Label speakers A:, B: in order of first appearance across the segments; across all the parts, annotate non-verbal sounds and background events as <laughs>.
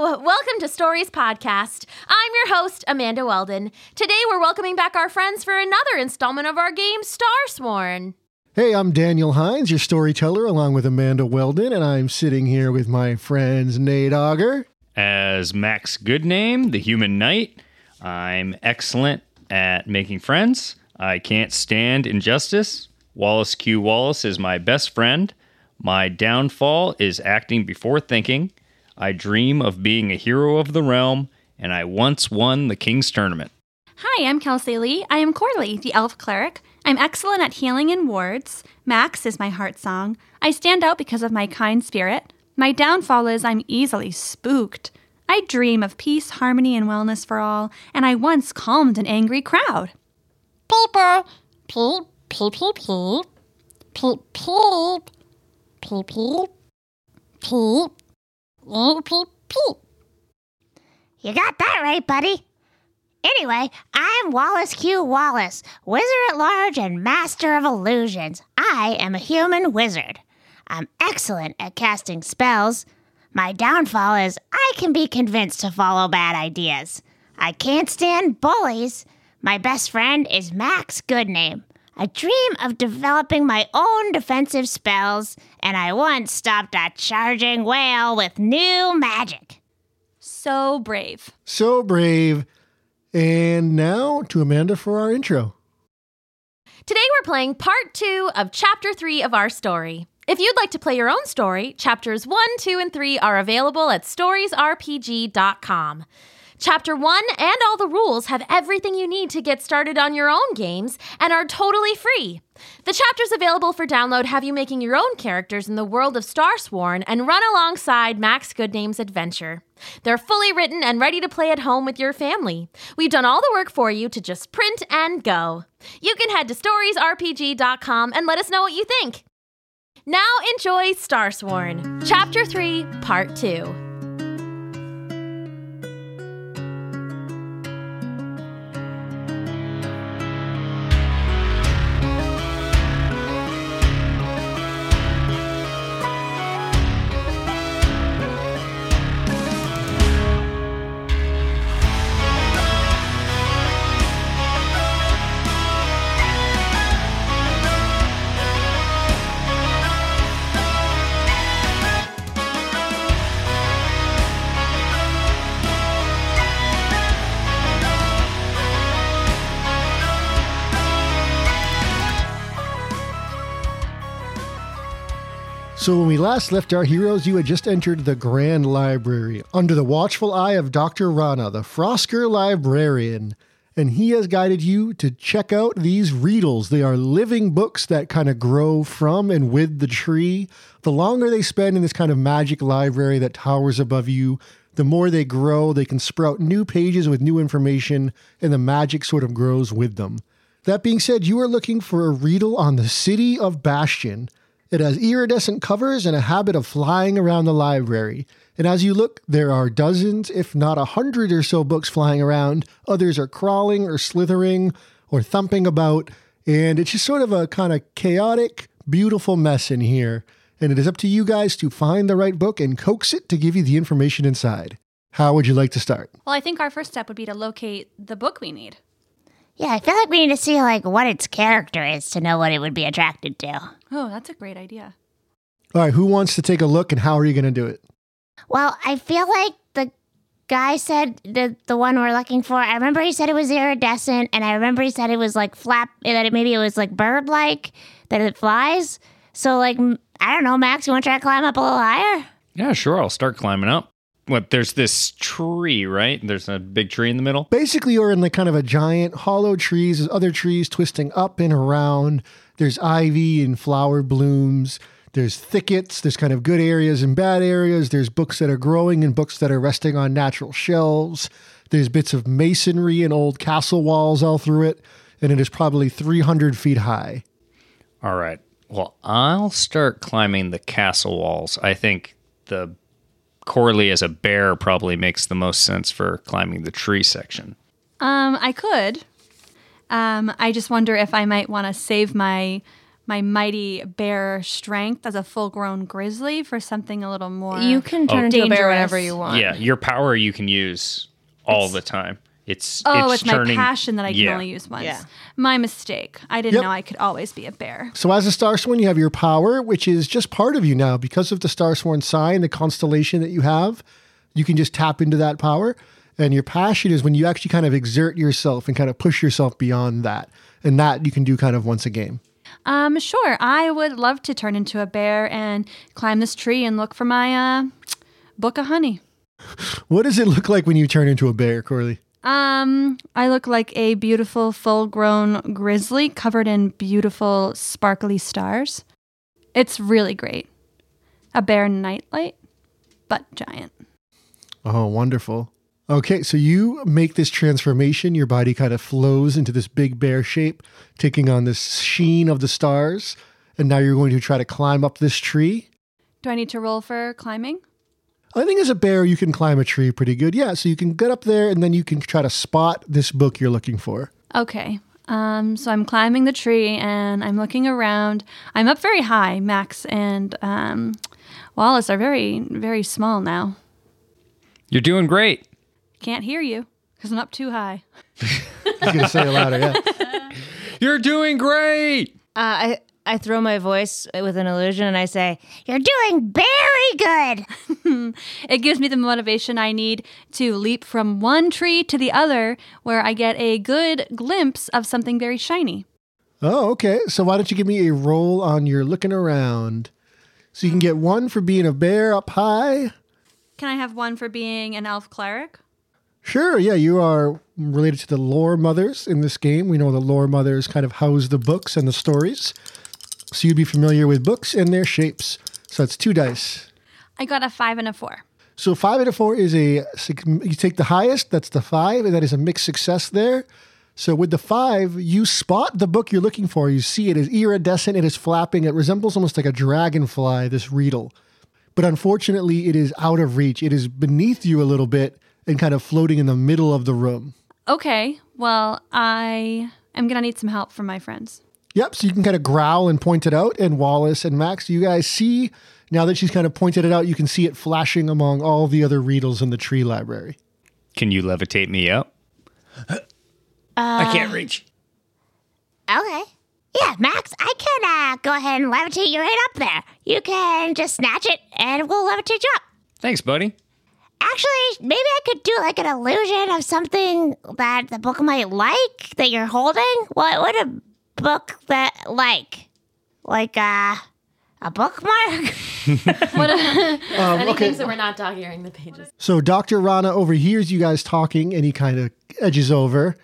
A: Hello! Welcome to Stories Podcast. I'm your host, Amanda Weldon. Today we're welcoming back our friends for another installment of our game, Starsworn.
B: Hey, I'm Daniel Hinds, your storyteller, along with Amanda Weldon, and I'm sitting here with my friends Nate Auger.
C: As Max Goodname, the human knight, I'm excellent at making friends. I can't stand injustice. Wallace Q. Wallace is my best friend. My downfall is acting before thinking. I dream of being a hero of the realm, and I once won the King's Tournament.
D: Hi, I'm Kelsie Lee. I am Corley, the elf cleric. I'm excellent at healing in wards. Max is my heart song. I stand out because of my kind spirit. My downfall is I'm easily spooked. I dream of peace, harmony, and wellness for all, and I once calmed an angry crowd.
E: People, peep, peep, peep, peep, peep, peep, peep, peep, peep, peep, peep, peep. You got that right, buddy. Anyway, I'm Wallace Q. Wallace, wizard at large and master of illusions. I am a human wizard. I'm excellent at casting spells. My downfall is I can be convinced to follow bad ideas. I can't stand bullies. My best friend is Max Goodname. I dream of developing my own defensive spells, and I once stopped a charging whale with new magic.
D: So brave.
B: So brave. And now to Amanda for our intro.
A: Today we're playing part two of chapter three of our story. If you'd like to play your own story, chapters one, two, and three are available at storiesrpg.com. Chapter 1 and all the rules have everything you need to get started on your own games and are totally free. The chapters available for download have you making your own characters in the world of Starsworn and run alongside Max Goodname's adventure. They're fully written and ready to play at home with your family. We've done all the work for you to just print and go. You can head to storiesrpg.com and let us know what you think. Now enjoy Starsworn, Chapter 3, Part 2.
B: So, when we last left our heroes, you had just entered the Grand Library under the watchful eye of Dr. Rana, the Frosker librarian. And he has guided you to check out these Readles. They are living books that kind of grow from and with the tree. The longer they spend in this kind of magic library that towers above you, the more they grow, they can sprout new pages with new information, and the magic sort of grows with them. That being said, you are looking for a Riedel on the city of Bastion. It has iridescent covers and a habit of flying around the library. And as you look, there are dozens, if not a hundred or so books flying around. Others are crawling or slithering or thumping about. And it's just sort of a kind of chaotic, beautiful mess in here. And it is up to you guys to find the right book and coax it to give you the information inside. How would you like to start?
D: Well, I think our first step would be to locate the book we need.
E: Yeah, I feel like we need to see like what its character is to know what it would be attracted to.
D: Oh, that's a great idea.
B: All right, who wants to take a look and how are you going to do it?
E: Well, I feel like the guy said the the one we're looking for. I remember he said it was iridescent, and I remember he said it was like flap that it maybe it was like bird like that it flies. So like I don't know, Max, you want to try to climb up a little higher?
C: Yeah, sure, I'll start climbing up. What, there's this tree, right? There's a big tree in the middle.
B: Basically, you're in like kind of a giant hollow trees. There's other trees twisting up and around. There's ivy and flower blooms. There's thickets. There's kind of good areas and bad areas. There's books that are growing and books that are resting on natural shelves. There's bits of masonry and old castle walls all through it. And it is probably 300 feet high.
C: All right. Well, I'll start climbing the castle walls. I think the Corley as a bear probably makes the most sense for climbing the tree section.
D: Um, I could. Um, I just wonder if I might want to save my my mighty bear strength as a full grown grizzly for something a little more.
F: You can turn
C: Oh.
F: into a bear whenever you want.
C: Yeah, your power you can use all the time. It's
D: Oh,
C: it's,
D: it's,
C: turning,
D: my passion that I can
C: yeah.
D: only use once.
F: Yeah.
D: My mistake. I didn't
B: Yep.
D: know I could always be a bear.
B: So as a Starsworn, you have your power, which is just part of you now because of the Starsworn sign, the constellation that you have. You can just tap into that power, and your passion is when you actually kind of exert yourself and kind of push yourself beyond that, and that you can do kind of once a game.
D: Um, sure. I would love to turn into a bear and climb this tree and look for my uh, book of honey.
B: What does it look like when you turn into a bear, Corley?
D: Um, I look like a beautiful full-grown grizzly covered in beautiful sparkly stars. It's really great. A bear nightlight, but giant.
B: Oh, wonderful. Okay, so you make this transformation. Your body kind of flows into this big bear shape, taking on this sheen of the stars. And now you're going to try to climb up this tree.
D: Do I need to roll for climbing?
B: I think as a bear, you can climb a tree pretty good. Yeah, so you can get up there and then you can try to spot this book you're looking for.
D: Okay. Um, so I'm climbing the tree and I'm looking around. I'm up very high. Max and um, Wallace are very, very small now.
C: You're doing great.
D: Can't hear you because I'm up too high.
B: I was going to say it louder, yeah. <laughs>
C: You're doing great.
F: Uh, I I throw my voice with an illusion and I say, "You're doing very good." <laughs>
D: It gives me the motivation I need to leap from one tree to the other where I get a good glimpse of something very shiny.
B: Oh, okay. So why don't you give me a roll on your looking around? So you can get one for being a bear up high.
D: Can I have one for being an elf cleric?
B: Sure, yeah, you are related to the lore mothers in this game. We know the lore mothers kind of house the books and the stories. So you'd be familiar with books and their shapes. So that's two dice.
D: I got a five and a four.
B: So five and a four is a you take the highest, that's the five, and that is a mixed success there. So with the five, you spot the book you're looking for. You see it is iridescent, it is flapping, it resembles almost like a dragonfly, this Riedel. But unfortunately, it is out of reach. It is beneath you a little bit and kind of floating in the middle of the room.
D: Okay, well, I am going to need some help from my friends.
B: Yep, so you can kind of growl and point it out. And Wallace and Max, you guys see, now that she's kind of pointed it out, you can see it flashing among all the other Riedels in the tree library.
C: Can you levitate me out? I can't reach.
E: Okay. Yeah, Max, I can uh, go ahead and levitate you right up there. You can just snatch it and we'll levitate you up.
C: Thanks, buddy.
E: Actually, maybe I could do like an illusion of something that the book might like that you're holding. Well, What would a book that like? Like uh, a bookmark? <laughs> <laughs>
B: Um,
A: Anything
B: okay,
A: so we're not dog earing the pages.
B: so Dr. Rana overhears you guys talking and he kind of edges over.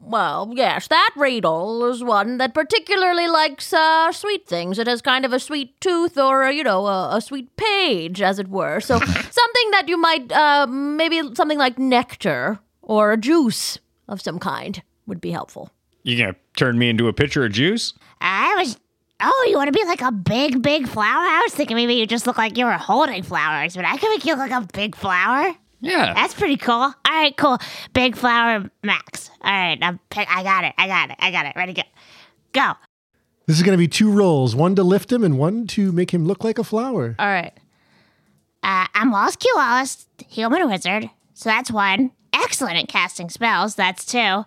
A: Well, yes, that Riedel is one that particularly likes uh, sweet things. It has kind of a sweet tooth or, you know, a, a sweet page, as it were. So <laughs> something that you might, uh, maybe something like nectar or a juice of some kind would be helpful.
C: You gonna turn me into a pitcher of juice?
E: I was. Oh, you want to be like a big, big flower? I was thinking maybe you just look like you were holding flowers, but I can make you look like a big flower.
C: Yeah.
E: That's pretty cool. All right, cool. Big flower max. All right, I'm pick, I got it. I got it. I got it. Ready, to go. Go.
B: This is going to be two rolls one to lift him and one to make him look like a flower.
F: All right.
E: Uh, I'm Wallace Q. Wallace, human wizard. So that's one. Excellent at casting spells. That's two.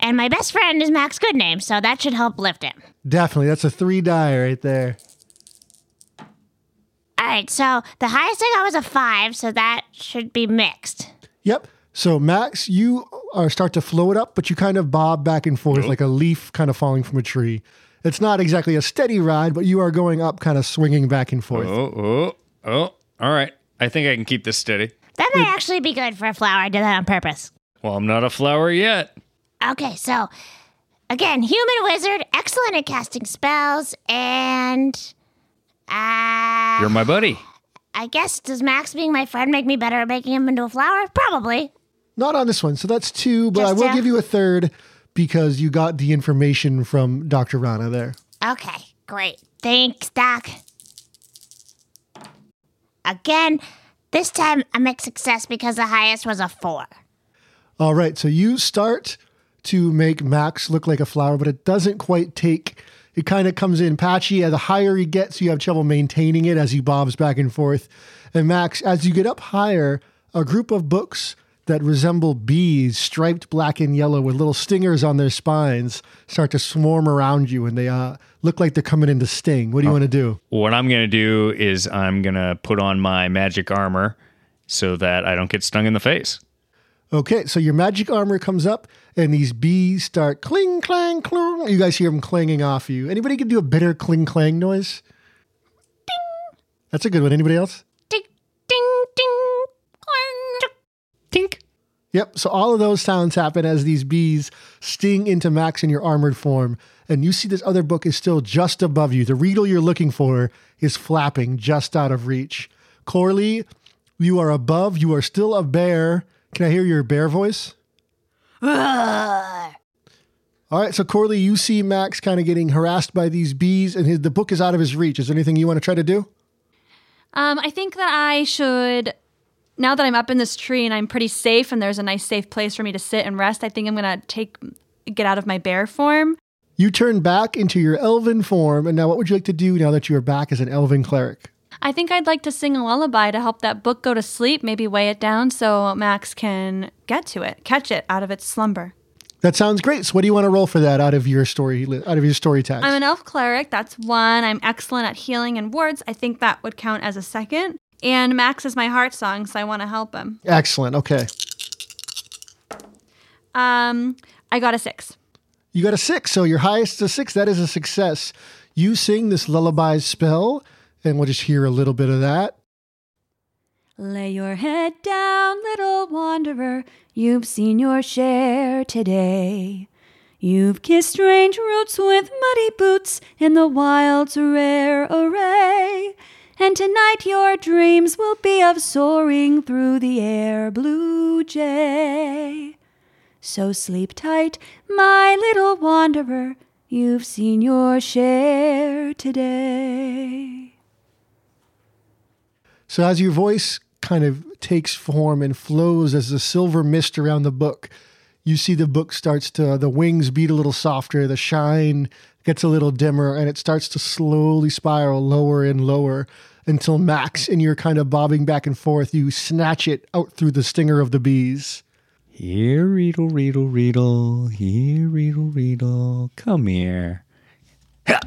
E: And my best friend is Max Goodname, so that should help lift him.
B: Definitely. That's a three die right there.
E: All right, so the highest I got was a five, so that should be mixed.
B: Yep. So, Max, you are start to float up, but you kind of bob back and forth like a leaf kind of falling from a tree. It's not exactly a steady ride, but you are going up, kind of swinging back and forth.
C: Oh, oh, oh. All right. I think I can keep this steady.
E: That might actually be good for a flower. I did that on purpose.
C: Well, I'm not a flower yet.
E: Okay, so again, human wizard, excellent at casting spells, and uh,
C: You're my buddy.
E: I guess does Max being my friend make me better at making him into a flower? Probably.
B: Not on this one. So that's two, but
E: Just
B: I will
E: two?
B: give you a third because you got the information from Dr. Rana there.
E: Okay, great. Thanks, Doc. Again, this time I make success because the highest was a four.
B: All right. So you start to make Max look like a flower, but it doesn't quite take It kind of comes in patchy. The higher he gets, you have trouble maintaining it as he bobs back and forth. And Max, as you get up higher, a group of books that resemble bees, striped black and yellow with little stingers on their spines, start to swarm around you, and they uh, look like they're coming in to sting. What do you want to do?
C: What I'm going to do is I'm going to put on my magic armor so that I don't get stung in the face.
B: Okay, so your magic armor comes up, and these bees start cling, clang, clong. You guys hear them clanging off you. Anybody can do a bitter cling, clang noise? Ding. That's a good one. Anybody else?
G: Ding, ding, ding, clang.
C: Tink.
B: Yep. So all of those sounds happen as these bees sting into Max in your armored form. And you see this other book is still just above you. The Riedel you're looking for is flapping just out of reach. Corley, you are above. You are still a bear. Can I hear your bear voice? All right. So Corley, you see Max kind of getting harassed by these bees, and his, the book is out of his reach. Is there anything you want to try to do?
D: Um, I think that I should, now that I'm up in this tree and I'm pretty safe and there's a nice safe place for me to sit and rest, I think I'm going to take, get out of my bear form.
B: You turn back into your elven form, and now what would you like to do now that you are back as an elven cleric?
D: I think I'd like to sing a lullaby to help that book go to sleep, maybe weigh it down so Max can get to it, catch it out of its slumber.
B: That sounds great. So, what do you want to roll for that out of your story? Out of your story tags?
D: I'm an elf cleric. That's one. I'm excellent at healing and wards. I think that would count as a second. And Max is my heart song, so I want to help him.
B: Excellent. Okay,
D: Um, I got a six.
B: you got a six. So your highest is a six. That is a success. You sing this lullaby spell, and we'll just hear a little bit of that.
D: Lay your head down, little wanderer. You've seen your share today. You've kissed strange roots with muddy boots in the wild's rare array. And tonight your dreams will be of soaring through the air, blue jay. So sleep tight, my little wanderer. You've seen your share today.
B: So as your voice kind of takes form and flows as the silver mist around the book, you see the book starts to the wings beat a little softer, the shine gets a little dimmer, and it starts to slowly spiral lower and lower until Max, and you're kind of bobbing back and forth. You snatch it out through the stinger of the bees.
C: Here, Riedel, Riedel, Riedel. Here, Riedel, Riedel. Come here. Ha!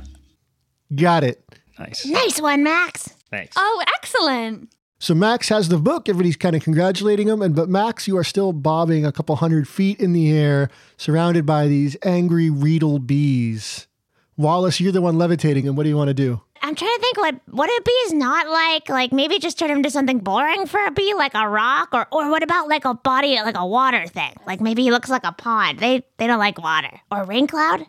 B: Got it.
C: Nice.
G: Nice one, Max.
C: Thanks.
D: Oh, excellent.
B: So Max has the book. Everybody's kind of congratulating him, and but Max, you are still bobbing a couple hundred feet in the air, surrounded by these angry reedle bees. Wallace, you're the one levitating him. What do you want to do?
G: I'm trying to think what what a bee is not like. Like maybe just turn him into something boring for a bee, like a rock, or or what about like a body, like a water thing? Like maybe he looks like a pond. They they don't like water or rain cloud.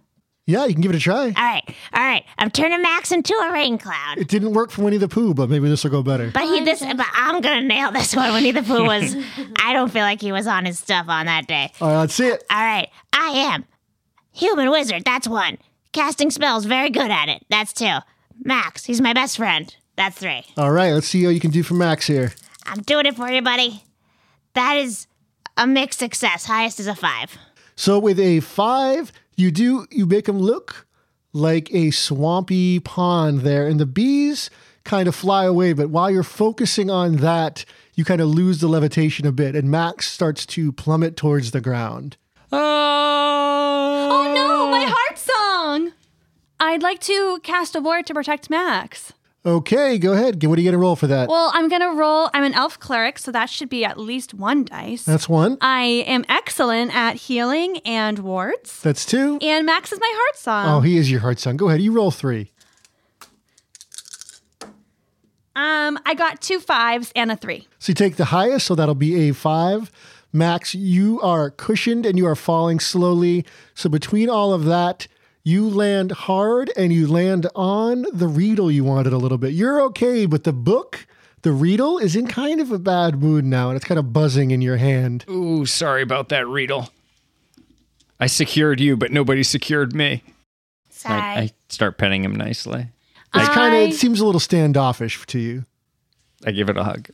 B: Yeah, you can give it a try.
G: All right, all right. I'm turning Max into a rain cloud.
B: It didn't work for Winnie the Pooh, but maybe this will go better.
G: But he this, but I'm gonna nail this one. Winnie the Pooh was. <laughs> I don't feel like he was on his stuff on that day.
B: All right, let's see it.
G: All right, I am human wizard. That's one. Casting spells, very good at it. That's two. Max, he's my best friend. That's three.
B: All right, let's see how you can do for Max here.
G: I'm doing it for you, buddy. That is a mixed success. Highest is a five.
B: So with a five, you do you make them look like a swampy pond there, and the bees kind of fly away. But while you're focusing on that, you kind of lose the levitation a bit, and Max starts to plummet towards the ground.
D: Oh no, my ah. heart song! I'd like to cast a ward to protect Max.
B: Okay, go ahead. What are you going to roll for that?
D: Well, I'm gonna roll. I'm an elf cleric, so that should be at least one dice.
B: That's one.
D: I am excellent at healing and wards.
B: That's two.
D: And Max is my heart song.
B: Oh, he is your heart son. Go ahead. You roll three.
D: Um, I got two fives and a three.
B: So you take the highest, so that'll be a five. Max, you are cushioned and you are falling slowly. So between all of that, you land hard and you land on the Riedel you wanted a little bit. You're okay, but the book, the Riedel, is in kind of a bad mood now and it's kind of buzzing in your hand.
C: Ooh, sorry about that, Riedel. I secured you, but nobody secured me.
G: Sorry.
C: I, I start petting him nicely.
B: It's kind of it seems a little standoffish to you.
C: I give it a hug.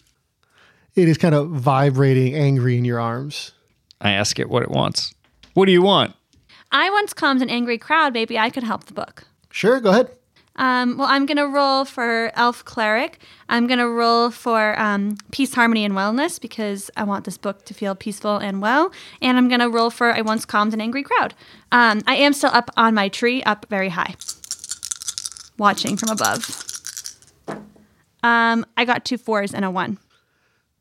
B: It is kind of vibrating angry in your arms.
C: I ask it what it wants. What do you want?
D: I once calmed an angry crowd. Maybe I could help the book.
B: Sure, go ahead.
D: Um, well, I'm going to roll for Elf Cleric. I'm going to roll for um, Peace, Harmony, and Wellness because I want this book to feel peaceful and well. And I'm going to roll for I Once Calmed an Angry Crowd. Um, I am still up on my tree, up very high, watching from above. Um, I got two fours and a one.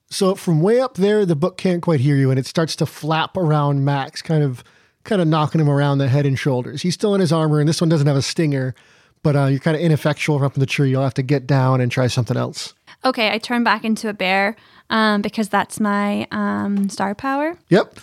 B: So from way up there, the book can't quite hear you, and it starts to flap around Max, kind of, kind of knocking him around the head and shoulders. He's still in his armor, and this one doesn't have a stinger, but uh, you're kind of ineffectual up in the tree. You'll have to get down and try something else.
D: Okay, I turn back into a bear um, because that's my um, star power.
B: Yep.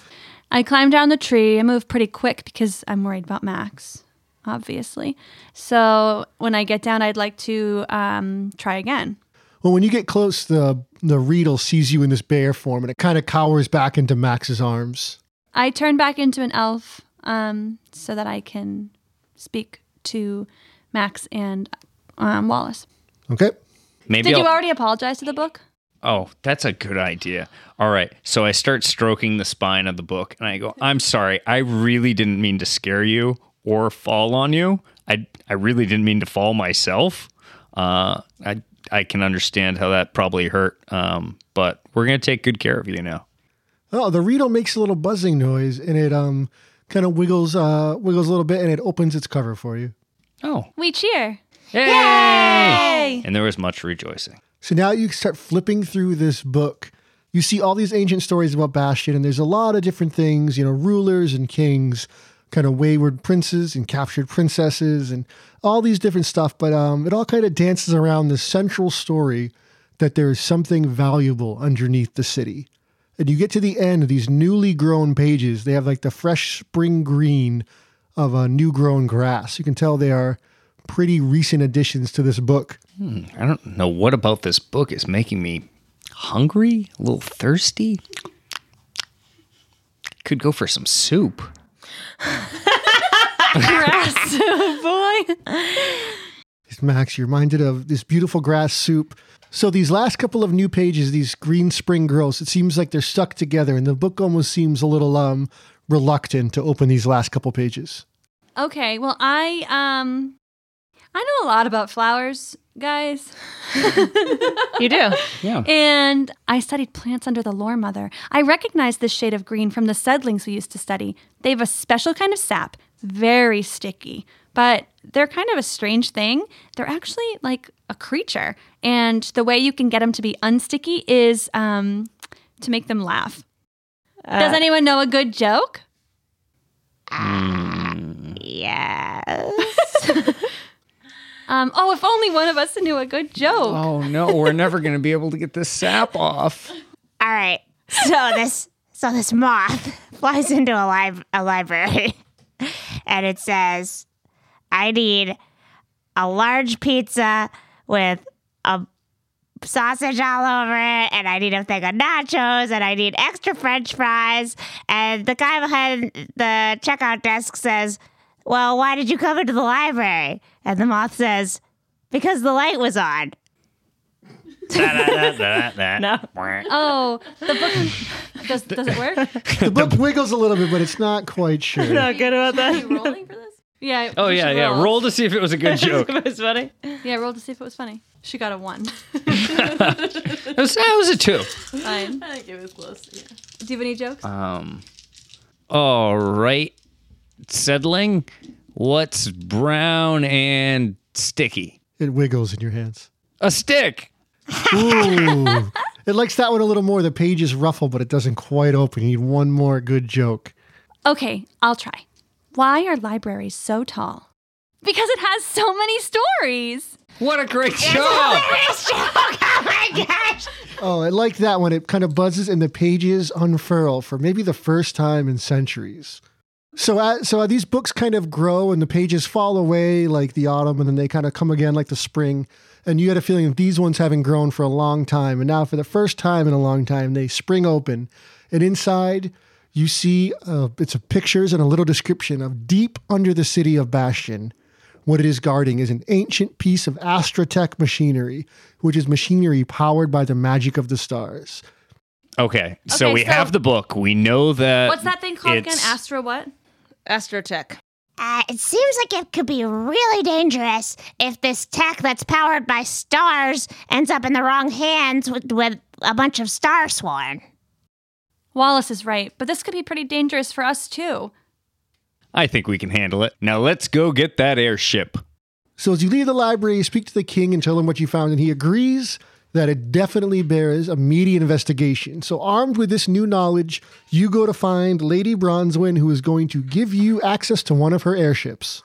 D: I climb down the tree. I move pretty quick because I'm worried about Max, obviously. So when I get down, I'd like to um, try again.
B: Well, when you get close, the the Reedle sees you in this bear form, and it kind of cowers back into Max's arms.
D: I turn back into an elf um, so that I can speak to Max and um, Wallace.
B: Okay.
C: Maybe
D: Did you
C: I'll-
D: already apologize to the book?
C: Oh, that's a good idea. All right. So I start stroking the spine of the book and I go, I'm sorry. I really didn't mean to scare you or fall on you. I, I really didn't mean to fall myself. Uh, I, I can understand how that probably hurt. Um, but we're going to take good care of you now.
B: Oh, the Reedle makes a little buzzing noise, and it um kind of wiggles uh wiggles a little bit, and it opens its cover for you.
C: Oh,
D: We cheer.
C: yay! And there was much rejoicing.
B: So now you start flipping through this book. You see all these ancient stories about Bastion, and there's a lot of different things, you know, rulers and kings, kind of wayward princes and captured princesses, and all these different stuff. But um, it all kind of dances around the central story that there is something valuable underneath the city. And you get to the end of these newly grown pages. They have like the fresh spring green of a new grown grass. You can tell they are pretty recent additions to this book.
C: Hmm, I don't know what about this book is making me hungry, a little thirsty. Could go for some soup.
D: Grass, soup, <laughs> boy.
B: Max, you're reminded of this beautiful grass soup. So these last couple of new pages, these green spring girls, it seems like they're stuck together, and the book almost seems a little um reluctant to open these last couple pages.
D: Okay, well, I um, I know a lot about flowers, guys. <laughs>
E: You do.
C: Yeah.
D: And I studied plants under the lore mother. I recognize this shade of green from the sedlings we used to study. They have a special kind of sap, very sticky, but they're kind of a strange thing. They're actually like a creature. And the way you can get them to be unsticky is um, to make them laugh. Does anyone know a good joke?
E: Yes. <laughs>
D: Um, oh, if only one of us knew a good joke.
C: Oh no, we're never going to be able to get this sap off.
E: All right. So this so this moth <laughs> flies into a lib- a library <laughs> and it says I need a large pizza with a sausage all over it and I need a thing of nachos and I need extra french fries and the guy behind the checkout desk says, "Well, why did you come into the library?" And the moth says, "Because the light was on." <laughs>
C: no.
D: Oh, the book <laughs> does, does it work?
B: The book wiggles a little bit, but it's not quite sure. <laughs>
E: Not good about
D: Are you rolling for this? Yeah.
C: Oh yeah,
D: should
C: yeah. Roll to see if it was a good <laughs> joke.
E: it was funny.
D: Yeah, roll to see if it was funny. She got a one. <laughs>
C: It was, that was a two.
D: Fine. I think it was close. Yeah. Do you have any jokes?
C: Um. All right, settling. What's brown and sticky?
B: It wiggles in your hands.
C: A stick.
B: Ooh. <laughs> it likes that one a little more. The pages ruffle, but it doesn't quite open. You need one more good joke.
D: Okay, I'll try. Why are libraries so tall? Because it has so many stories.
C: What a great job!
E: oh my gosh.
B: Oh, I like that one. It kind of buzzes and the pages unfurl for maybe the first time in centuries. So, uh, so uh, these books kind of grow and the pages fall away like the autumn, and then they kind of come again like the spring. And you had a feeling that these ones haven't grown for a long time, and now for the first time in a long time, they spring open, and inside you see uh, it's a pictures and a little description of deep under the city of Bastion. What it is guarding is an ancient piece of astrotech machinery, which is machinery powered by the magic of the stars.
C: Okay, so
D: Okay,
C: we
D: so-
C: have the book. We know that.
D: What's that thing called again?
C: it's-
D: Astra what?
E: Astrotech. Uh, it seems like it could be really dangerous if this tech that's powered by stars ends up in the wrong hands with, with a bunch of star sworn.
D: Wallace is right, but this could be pretty dangerous for us too.
C: I think we can handle it. Now let's go get that airship.
B: So as you leave the library, you speak to the king and tell him what you found, and he agrees that it definitely bears immediate investigation. So armed with this new knowledge, you go to find Lady Bronzewynne, who is going to give you access to one of her airships.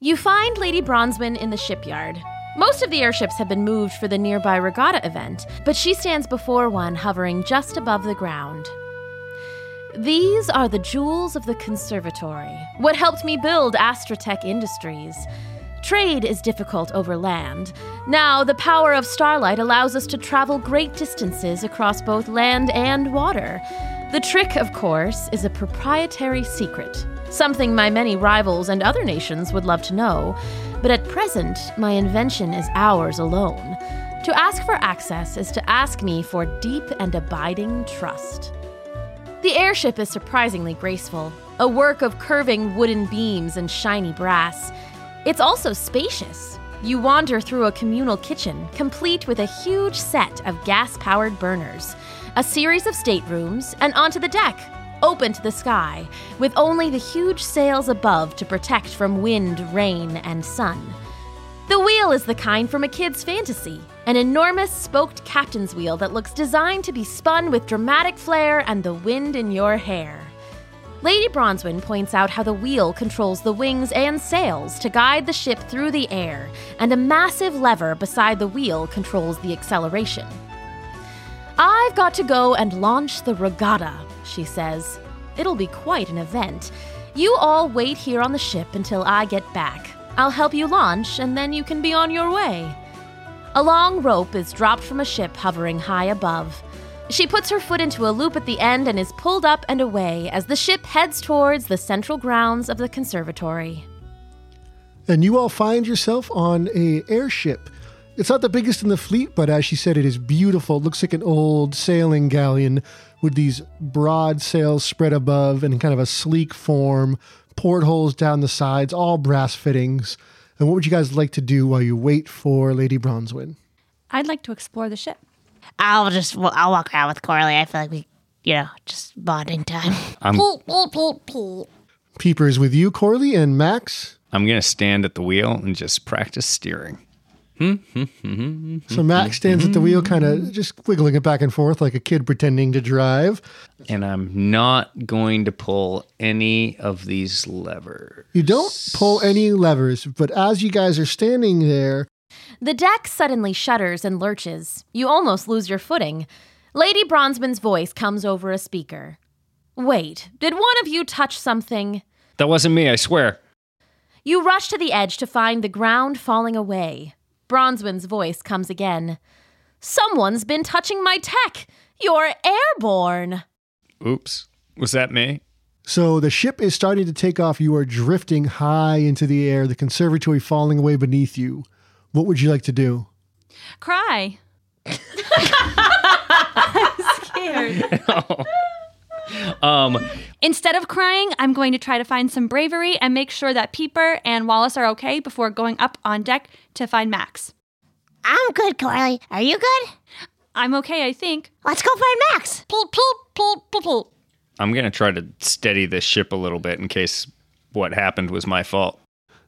A: You find Lady Bronzewynne in the shipyard. Most of the airships have been moved for the nearby regatta event, but she stands before one hovering just above the ground. These are the jewels of the conservatory, what helped me build Astrotech Industries. Trade is difficult over land. Now, the power of starlight allows us to travel great distances across both land and water. The trick, of course, is a proprietary secret, something my many rivals and other nations would love to know. But at present, my invention is ours alone. To ask for access is to ask me for deep and abiding trust. The airship is surprisingly graceful, a work of curving wooden beams and shiny brass. It's also spacious. You wander through a communal kitchen, complete with a huge set of gas powered burners, a series of staterooms, and onto the deck, open to the sky, with only the huge sails above to protect from wind, rain, and sun. The wheel is the kind from a kid's fantasy an enormous spoked captain's wheel that looks designed to be spun with dramatic flair and the wind in your hair. Lady Bronzewynne points out how the wheel controls the wings and sails to guide the ship through the air, and a massive lever beside the wheel controls the acceleration. I've got to go and launch the regatta, she says. It'll be quite an event. You all wait here on the ship until I get back. I'll help you launch, and then you can be on your way. A long rope is dropped from a ship hovering high above. She puts her foot into a loop at the end and is pulled up and away as the ship heads towards the central grounds of the conservatory.
B: And you all find yourself on a airship. It's not the biggest in the fleet, but as she said, it is beautiful. It looks like an old sailing galleon with these broad sails spread above and kind of a sleek form, portholes down the sides, all brass fittings. And what would you guys like to do while you wait for Lady Bronzewynne?
D: I'd like to explore the ship.
E: I'll just well, I'll walk around with Corley. I feel like we, you know, just bonding time.
C: I'm <laughs>
G: Peep, beep, beep, beep.
B: Peepers with you, Corley, and Max.
C: I'm gonna stand at the wheel and just practice steering.
B: So Max stands at the wheel, kind of just wiggling it back and forth like a kid pretending to drive.
C: And I'm not going to pull any of these levers.
B: You don't pull any levers, but as you guys are standing there,
A: The deck suddenly shudders and lurches. You almost lose your footing. Lady Bronzewynne's voice comes over a speaker. Wait, did one of you touch something?
C: That wasn't me, I swear.
A: You rush to the edge to find the ground falling away. Bronzewynne's voice comes again. Someone's been touching my tech! You're airborne!
C: Oops. Was that me?
B: So the ship is starting to take off. You are drifting high into the air, the conservatory falling away beneath you. What would you like to do?
D: Cry. <laughs> I'm scared. <laughs>
C: Um,
D: Instead of crying, I'm going to try to find some bravery and make sure that Peeper and Wallace are okay before going up on deck to find Max.
E: I'm good, Corley. Are you good?
D: I'm okay, I think.
E: Let's go find Max.
G: Peep, peep, peep, peep, peep.
C: I'm gonna try to steady this ship a little bit in case what happened was my fault.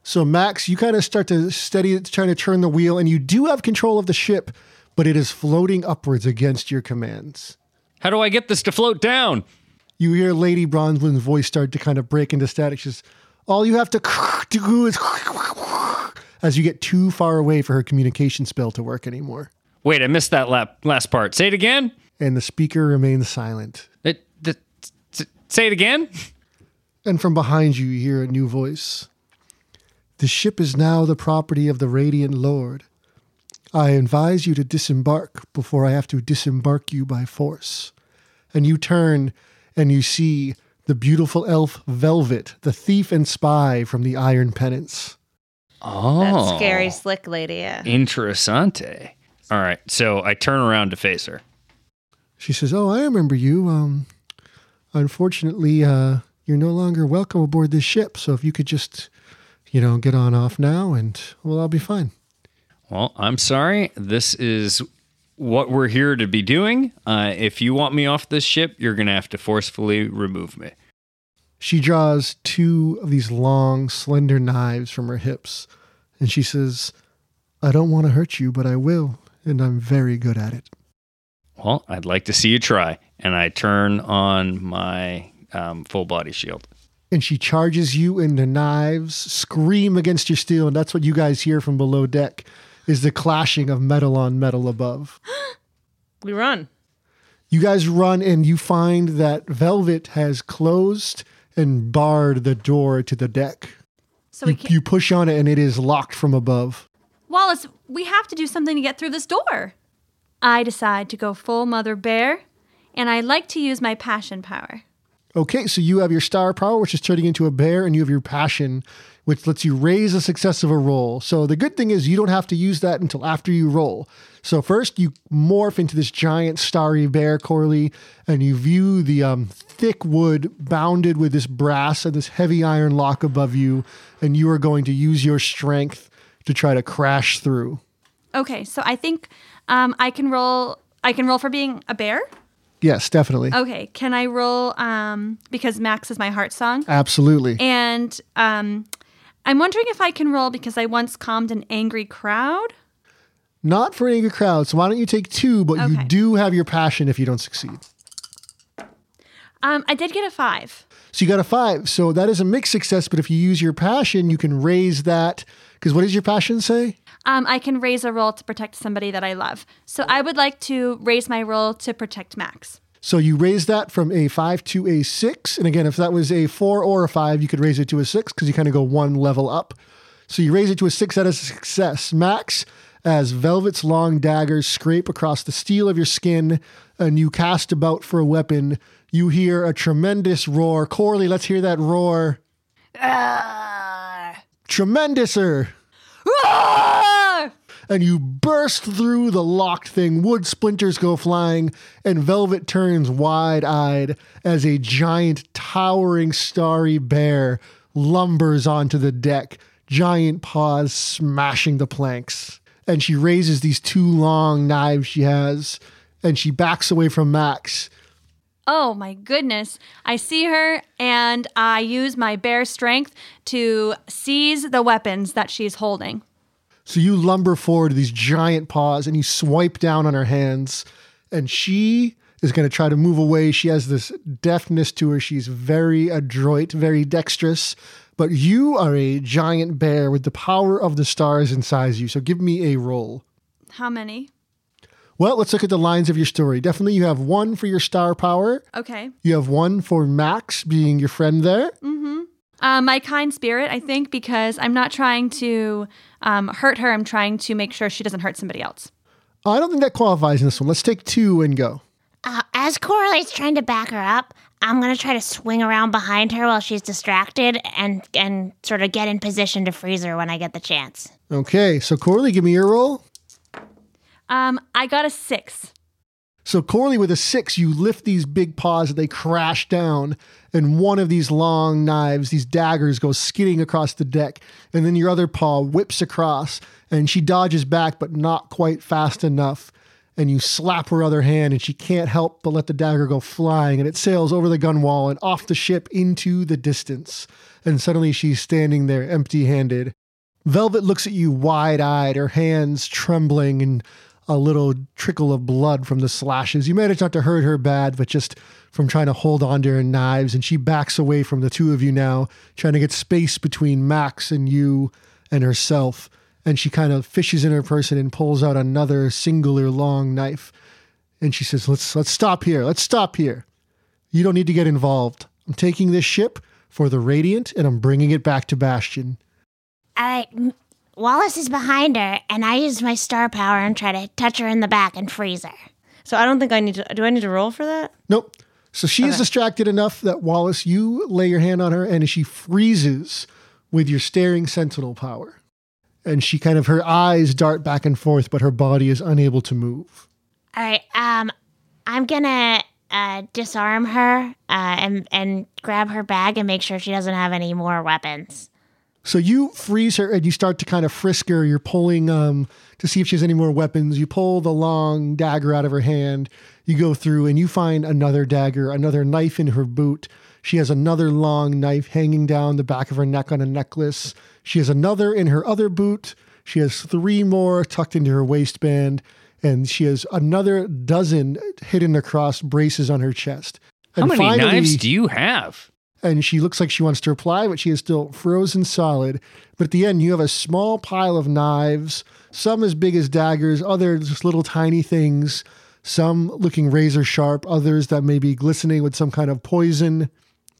B: So Max, you kind of start to steady trying to turn the wheel, and you do have control of the ship, but it is floating upwards against your commands.
C: How do I get this to float down?
B: You hear Lady Bronzewynne's voice start to kind of break into static. She's all you have to <laughs> do is as you get too far away for her communication spell to work anymore.
C: Wait, I missed that lap, last part. Say it again.
B: And the speaker remains silent.
C: It, say it again.
B: And from behind you, you hear a new voice. The ship is now the property of the Radiant Lord. I advise you to disembark before I have to disembark you by force. And you turn and you see the beautiful elf Velvet, the thief and spy from the Iron Penance.
C: Oh,
H: That scary slick lady. Yeah.
C: Interessante. All right, so I turn around to face her.
B: She says, "Oh, I remember you. Um, unfortunately, uh, you're no longer welcome aboard this ship. So if you could just, you know, get on off now and well, I'll be fine.
C: Well, I'm sorry. This is what we're here to be doing. Uh, if you want me off this ship, you're going to have to forcefully remove me.
B: She draws two of these long, slender knives from her hips and she says, I don't want to hurt you, but I will, and I'm very good at it.
C: Well, I'd like to see you try. And I turn on my um, full body shield.
B: and she charges you into knives, scream against your steel, and that's what you guys hear from below deck is the clashing of metal on metal above. <gasps>
H: We run.
B: You guys run and you find that Velvet has closed and barred the door to the deck.
D: So
B: You, you push on it and it is locked from above.
D: Wallace, we have to do something to get through this door. I decide to go full mother bear, and I like to use my passion power.
B: Okay, so you have your star power, which is turning into a bear, and you have your passion, which lets you raise the success of a roll. So the good thing is you don't have to use that until after you roll. So first you morph into this giant starry bear, Corley, and you view the um, thick wood bounded with this brass and this heavy iron lock above you, and you are going to use your strength to try to crash through.
D: Okay, so I think um, I can roll. I can roll for being a bear.
B: Yes, definitely.
D: Okay, can I roll um, because Max is my heart song?
B: Absolutely.
D: And um, I'm wondering if I can roll because I once calmed an angry crowd.
B: Not for an angry crowd. So why don't you take two, but you do have your passion if you don't succeed.
D: Um, I did get a five.
B: So you got a five. So that is a mixed success, but if you use your passion, you can raise that. Because what does your passion say?
D: Um, I can raise a roll to protect somebody that I love. So I would like to raise my roll to protect Max.
B: So you raise that from a five to a six. And again, if that was a four or a five, you could raise it to a six because you kind of go one level up. So you raise it to a six, that is a success. Max, as Velvet's long daggers scrape across the steel of your skin and you cast about for a weapon, you hear a tremendous roar. Corley, let's hear that roar. Tremendouser. And you burst through the locked thing. Wood splinters go flying, and Velvet turns wide eyed as a giant, towering, starry bear lumbers onto the deck, giant paws smashing the planks. And she raises these two long knives she has, and she backs away from Max.
D: Oh my goodness. I see her and I use my bear strength to seize the weapons that she's holding.
B: So you lumber forward to these giant paws and you swipe down on her hands, and she is going to try to move away. She has this deftness to her. She's very adroit, very dexterous. But you are a giant bear with the power of the stars inside you. So give me a roll.
D: How many?
B: Well, let's look at the lines of your story. Definitely, you have one for your star power.
D: Okay.
B: You have one for Max being your friend there. Mm-hmm.
D: Uh, my kind spirit, I think, because I'm not trying to um, hurt her. I'm trying to make sure she doesn't hurt somebody else.
B: I don't think that qualifies in this one. Let's take two and go.
E: Uh, as Corley's trying to back her up, I'm gonna try to swing around behind her while she's distracted and and sort of get in position to freeze her when I get the chance.
B: Okay, so Corley, give me your roll.
D: Um, I got a six.
B: So Corley, with a six, you lift these big paws and they crash down, and one of these long knives, these daggers, goes skidding across the deck, and then your other paw whips across, and she dodges back, but not quite fast enough. And you slap her other hand, and she can't help but let the dagger go flying, and it sails over the gunwale and off the ship into the distance. And suddenly she's standing there empty handed. Velvet looks at you wide eyed, her hands trembling and a little trickle of blood from the slashes. You manage not to hurt her bad, but just from trying to hold on to her knives. And she backs away from the two of you now, trying to get space between Max and you and herself. And she kind of fishes in her person and pulls out another singular long knife. And she says, Let's let's stop here. Let's stop here. You don't need to get involved. I'm taking this ship for the Radiant and I'm bringing it back to Bastion.
E: All right, Wallace is behind her, and I use my star power and try to touch her in the back and freeze her.
H: So I don't think I need to. Do I need to roll for that?
B: Nope. So she is distracted enough that Wallace, you lay your hand on her and she freezes with your staring sentinel power. And she kind of, her eyes dart back and forth, but her body is unable to move.
E: All right, um, I'm gonna uh, disarm her uh, and and grab her bag and make sure she doesn't have any more weapons.
B: So you freeze her and you start to kind of frisk her. You're pulling um, to see if she has any more weapons. You pull the long dagger out of her hand. You go through and you find another dagger, another knife in her boot. She has another long knife hanging down the back of her neck on a necklace. She has another in her other boot. She has three more tucked into her waistband. And she has another dozen hidden across braces on her chest.
C: How many
B: finally-
C: knives do you have?
B: And she looks like she wants to reply, but she is still frozen solid. But at the end, you have a small pile of knives, some as big as daggers, others just little tiny things, some looking razor sharp, others that may be glistening with some kind of poison.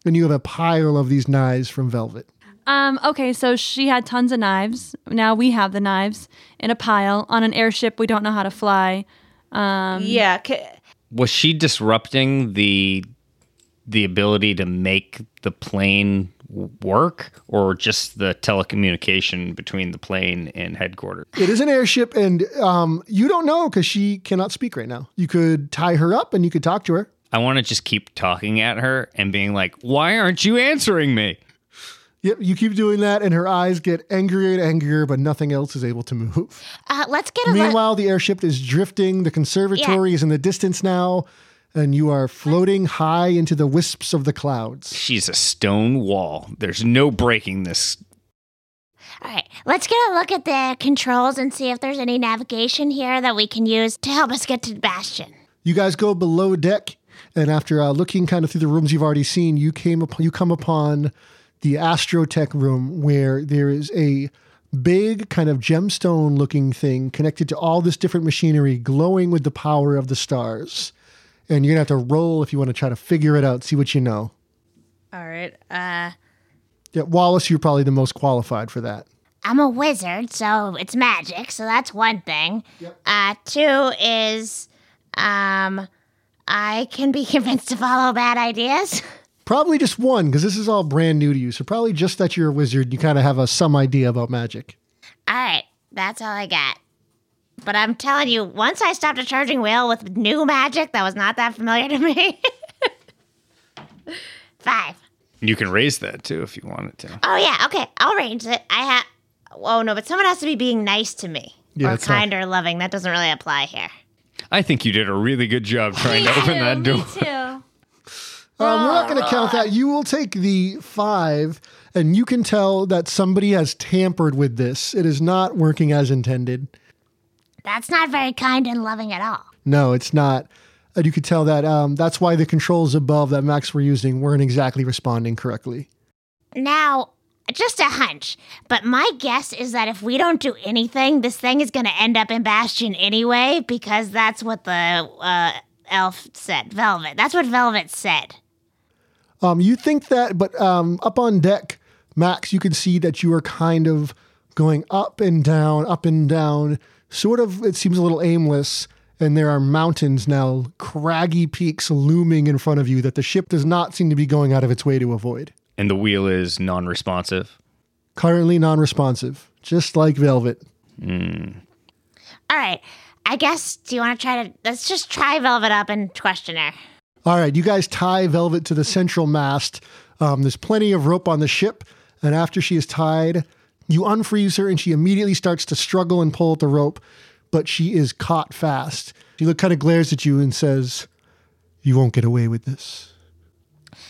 B: And you have a pile of these knives from Velvet.
D: Um, okay, so she had tons of knives. Now we have the knives in a pile on an airship we don't know how to fly. Um,
H: Yeah. ca-
C: Was she disrupting the the ability to make the plane work, or just the telecommunication between the plane and headquarters?
B: It is an airship, and um, you don't know because she cannot speak right now. You could tie her up and you could talk to her.
C: I want to just keep talking at her and being like, "Why aren't you answering me?"
B: Yep, you keep doing that, and her eyes get angrier and angrier, but nothing else is able to move.
E: Uh, let's get a look.
B: Meanwhile, the airship is drifting. The conservatory is in the distance now, and you are floating high into the wisps of the clouds.
C: She's a stone wall. There's no breaking this.
E: All right, let's get a look at the controls and see if there's any navigation here that we can use to help us get to Bastion.
B: You guys go below deck, and after uh, looking kind of through the rooms you've already seen, you came upon, you come upon the Astrotech room where there is a big kind of gemstone looking thing connected to all this different machinery glowing with the power of the stars. And you're gonna have to roll if you want to try to figure it out, see what you know.
H: All right. Uh,
B: Yeah, Wallace, you're probably the most qualified for that.
E: I'm a wizard, so it's magic, so that's one thing. Uh, two is, um, I can be <laughs> convinced to follow bad ideas.
B: Probably just one, because this is all brand new to you. So probably just that you're a wizard, you kind of have a some idea about magic.
E: All right, that's all I got. But I'm telling you, once I stopped a charging wheel with new magic that was not that familiar to me. <laughs> Five.
C: You can raise that too if you wanted to.
E: Oh yeah, okay, I'll arrange it. I have. Oh no, but someone has to be being nice to me,
B: Yeah,
E: or
B: that's not-
E: kind or loving. That doesn't really apply here.
C: I think you did a really good job trying to open that door.
D: Me too. <laughs>
B: Um, we're not going to count that. You will take the five, and you can tell that somebody has tampered with this. It is not working as intended.
E: That's not very kind and loving at all.
B: No, it's not. And you could tell that um, that's why the controls above that Max were using weren't exactly responding correctly.
E: Now, just a hunch, but my guess is that if we don't do anything, this thing is going to end up in Bastion anyway, because that's what the uh, elf said. Velvet. That's what Velvet said.
B: Um, you think that, but um, up on deck, Max, you can see that you are kind of going up and down, up and down. Sort of, it seems a little aimless. And there are mountains now, craggy peaks looming in front of you that the ship does not seem to be going out of its way to avoid.
C: And the wheel is non-responsive.
B: Currently non responsive, just like Velvet.
E: All right. I guess, do you want to try to, let's just try Velvet up and question her.
B: All right, you guys tie Velvet to the central mast. Um, there's plenty of rope on the ship, and after she is tied, you unfreeze her, and she immediately starts to struggle and pull at the rope, but she is caught fast. She look kind of glares at you and says, "You won't get away with this."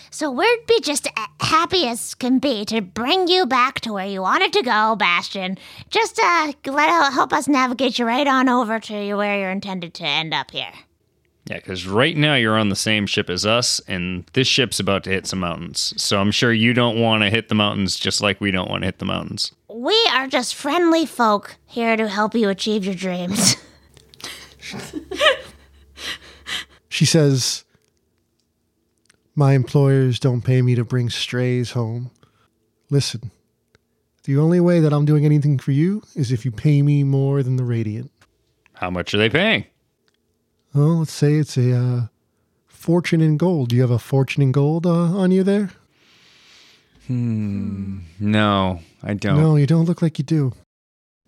E: So we'd be just a- happy as can be to bring you back to where you wanted to go, Bastion. Just uh, let help us navigate you right on over to where you're intended to end up here.
C: Yeah, because right now you're on the same ship as us, and this ship's about to hit some mountains. So I'm sure you don't want to hit the mountains just like we don't want to hit the mountains.
E: We are just friendly folk here to help you achieve your dreams. <laughs>
B: She says, My employers don't pay me to bring strays home. Listen, the only way that I'm doing anything for you is if you pay me more than the Radiant.
C: How much are they paying?
B: Well, let's say it's a uh, fortune in gold. Do you have a fortune in gold uh, on you there?
C: No, I don't.
B: No, you don't look like you do.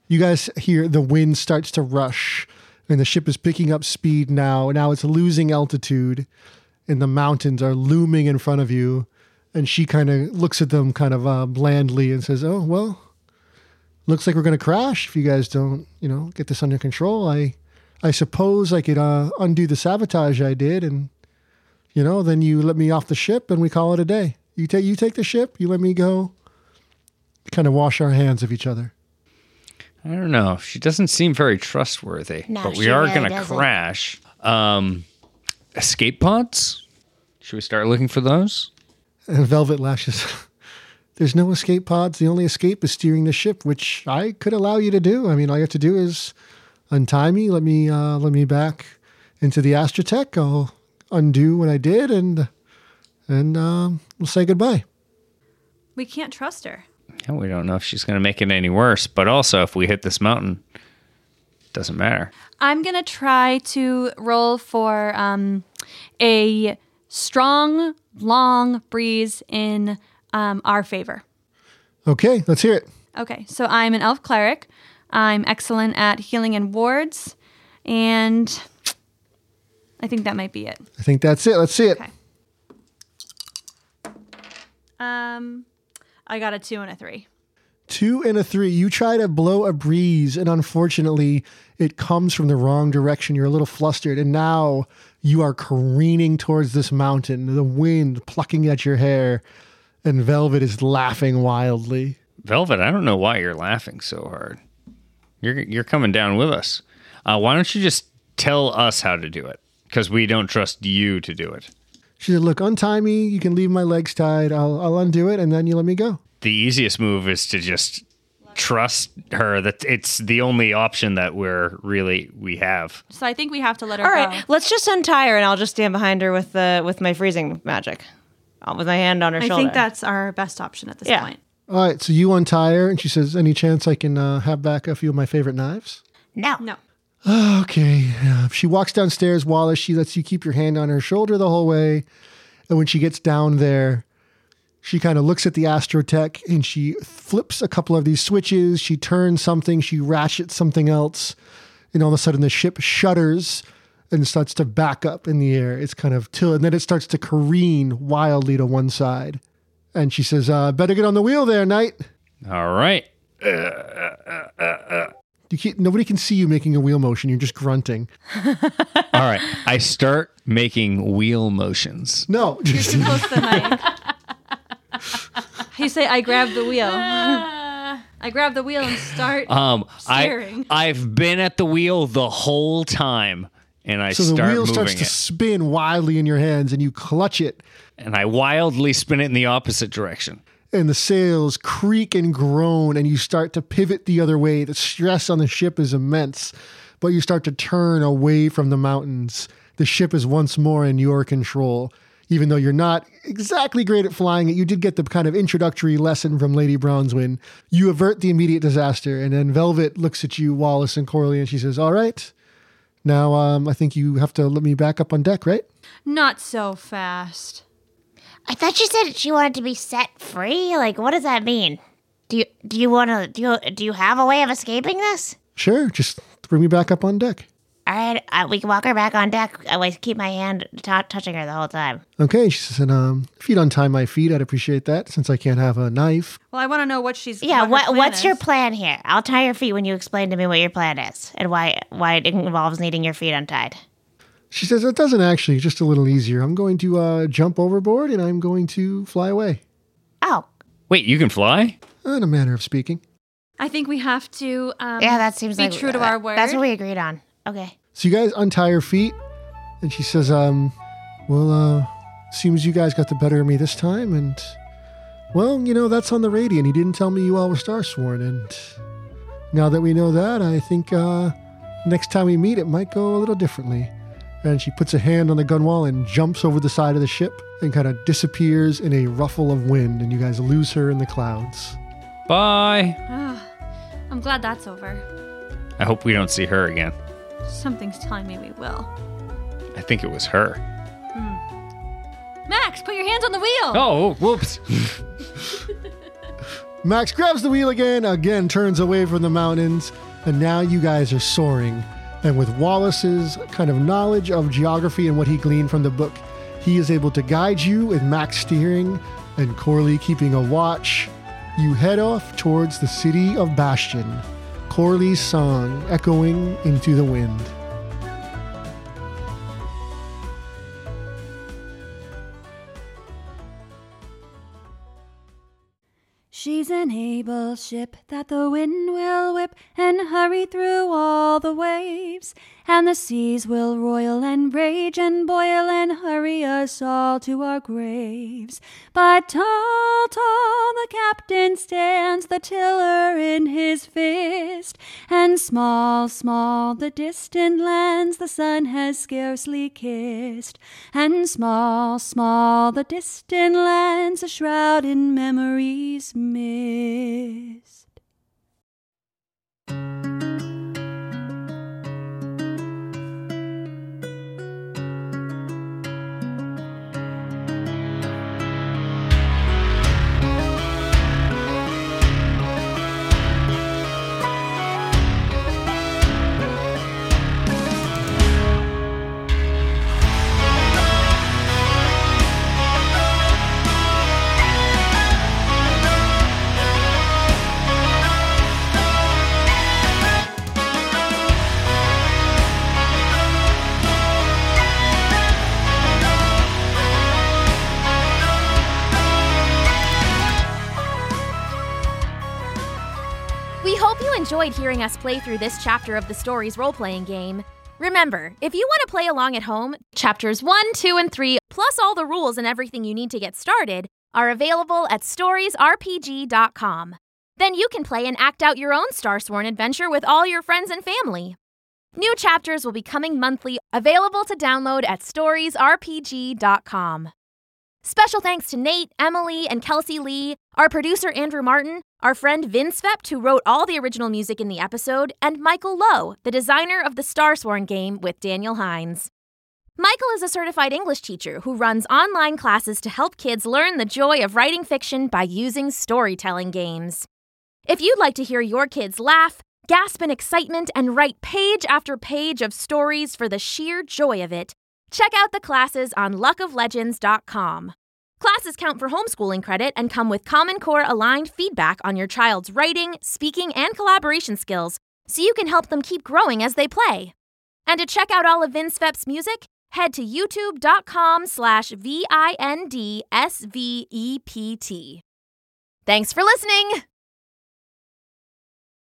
B: You guys hear the wind starts to rush, and the ship is picking up speed now. Now it's losing altitude, and the mountains are looming in front of you. And she kind of looks at them kind of uh, blandly and says, "Oh well, looks like we're going to crash if you guys don't, you know, get this under control. I, I suppose I could uh, undo the sabotage I did, and you know, then you let me off the ship and we call it a day. You take you take the ship, you let me go. Kind of wash our hands of each other.
C: I don't know. She doesn't seem very trustworthy.
E: No,
C: but we
E: she
C: are
E: really
C: going to
E: doesn't.
C: crash. Um, escape pods? Should we start looking for those?
B: And Velvet lashes. <laughs> There's no escape pods. The only escape is steering the ship, which I could allow you to do. I mean, all you have to do is untie me, let me uh, let me back into the Astrotech. I'll undo what I did, and and um, we'll say goodbye.
D: We can't trust her.
C: Yeah, we don't know if she's going to make it any worse. But also, if we hit this mountain, doesn't matter.
D: I'm gonna try to roll for um, a strong, long breeze in um, our favor.
B: Okay, let's hear it.
D: Okay, so I'm an elf cleric. I'm excellent at healing and wards, and I think that might be it.
B: I think that's it. Let's see it.
D: Okay. Um, I got a two and a three.
B: Two and a three. You try to blow a breeze, and unfortunately, it comes from the wrong direction. You're a little flustered, and now you are careening towards this mountain, the wind plucking at your hair, and Velvet is laughing wildly.
C: Velvet, I don't know why you're laughing so hard. You're you're coming down with us. Uh, why don't you just tell us how to do it? Because we don't trust you to do it.
B: She said, Look, untie me. You can leave my legs tied. I'll, I'll undo it, and then you let me go.
C: The easiest move is to just trust her that it's the only option that we're really we have.
D: So I think we have to let her
H: All
D: go.
H: right, let's just untie her, and I'll just stand behind her with the with my freezing magic, uh, with my hand on her
D: I
H: shoulder.
D: think that's our best option at this
H: Yeah.
D: point.
B: All right, so you untie her, and she says, Any chance I can uh, have back a few of my favorite knives?
E: No.
D: No. <sighs>
B: Okay. Uh, she walks downstairs, Wallace. She lets you keep your hand on her shoulder the whole way. And when she gets down there, she kind of looks at the Astrotech and she flips a couple of these switches. She turns something, she ratchets something else. And all of a sudden, the ship shudders and starts to back up in the air. It's kind of till, and then it starts to careen wildly to one side. And she says, uh, Better get on the wheel there, Knight.
C: All right.
B: You <laughs> can't, nobody can see you making a wheel motion. You're just grunting. <laughs>
C: All right. I start making wheel motions.
B: No,
D: You're too close to the mic. you say, I grab the wheel. <laughs> I grab the wheel and start.
C: Um, I
D: Steering.
C: I've been at the wheel the whole time, and I
B: So the
C: start
B: wheel
C: moving
B: starts to
C: it,
B: spin wildly in your hands, and you clutch it,
C: and I wildly spin it in the opposite direction.
B: And the sails creak and groan, and you start to pivot the other way. The stress on the ship is immense, but you start to turn away from the mountains. The ship is once more in your control. Even though you're not exactly great at flying it, you did get the kind of introductory lesson from Lady Bronzewynne. You avert the immediate disaster, and then Velvet looks at you, Wallace and Corley, and she says, All right, now um, I think you have to let me back up on deck, right?
D: Not so fast.
E: I thought she said she wanted to be set free. Like, what does that mean? Do you do you want to do you, do you have a way of escaping this?
B: Sure, just bring me back up on deck.
E: All right, uh, we can walk her back on deck. I like keep my hand t- touching her the whole time.
B: Okay, she said, um, if you'd untie my feet, I'd appreciate that since I can't have a knife.
D: Well, I want to know what she's.
E: Yeah,
D: what,
E: what,
D: her plan
E: what's your plan here? I'll tie your feet when you explain to me what your plan is and why why it involves needing your feet untied.
B: She says, it doesn't actually, just a little easier. I'm going to uh, jump overboard and I'm going to fly away,
E: Ow.
C: Wait, you can fly?
B: in a manner of speaking.
D: I think we have to. Um,
E: yeah, that seems
D: be
E: like
D: true to
E: that-
D: our word.
E: That's what we agreed on. Okay.
B: So you guys untie her feet, and she says, um, well, uh, seems you guys got the better of me this time, and, well, you know, that's on the radiant. He didn't tell me you all were Starsworn, and now that we know that, I think uh, next time we meet, it might go a little differently. And she puts a hand on the gunwale and jumps over the side of the ship and kind of disappears in a ruffle of wind, and you guys lose her in the clouds.
C: Bye.
D: Ah, I'm glad that's over.
C: I hope we don't see her again.
D: Something's telling me we will.
C: I think it was her.
D: Max, put your hands on the wheel.
C: Oh, whoops. <laughs>
B: Max grabs the wheel again, again turns away from the mountains, and now you guys are soaring. And with Wallace's kind of knowledge of geography and what he gleaned from the book, he is able to guide you with Max steering and Corley keeping a watch. You head off towards the city of Bastion, Corley's song echoing into the wind.
D: She's an able ship that the wind will whip and hurry through all the waves, and the seas will roil and rage and boil and hurry us all to our graves. But tall, tall the captain stands, the tiller in his fist, and small, small the distant lands the sun has scarcely kissed, and small, small the distant lands a shroud in memories mist.
A: Enjoyed hearing us play through this chapter of the story's role playing game. Remember, if you want to play along at home, chapters 1, 2, and 3, plus all the rules and everything you need to get started, are available at storiesrpg.com. Then you can play and act out your own Starsworn adventure with all your friends and family. New chapters will be coming monthly, available to download at storiesrpg.com. Special thanks to Nate, Emily, and Kelsie Lee, our producer Andrew Martin, our friend Vindsvept, who wrote all the original music in the episode, and Michael Low, the designer of the Starsworn game with Daniel Hinds. Michael is a certified English teacher who runs online classes to help kids learn the joy of writing fiction by using storytelling games. If you'd like to hear your kids laugh, gasp in excitement, and write page after page of stories for the sheer joy of it, check out the classes on luckoflegends.com. Classes count for homeschooling credit and come with Common Core aligned feedback on your child's writing, speaking, and collaboration skills so you can help them keep growing as they play. And to check out all of Vindsvept's music, head to youtube.com slash V-I-N-D-S-V-E-P-T. Thanks for listening!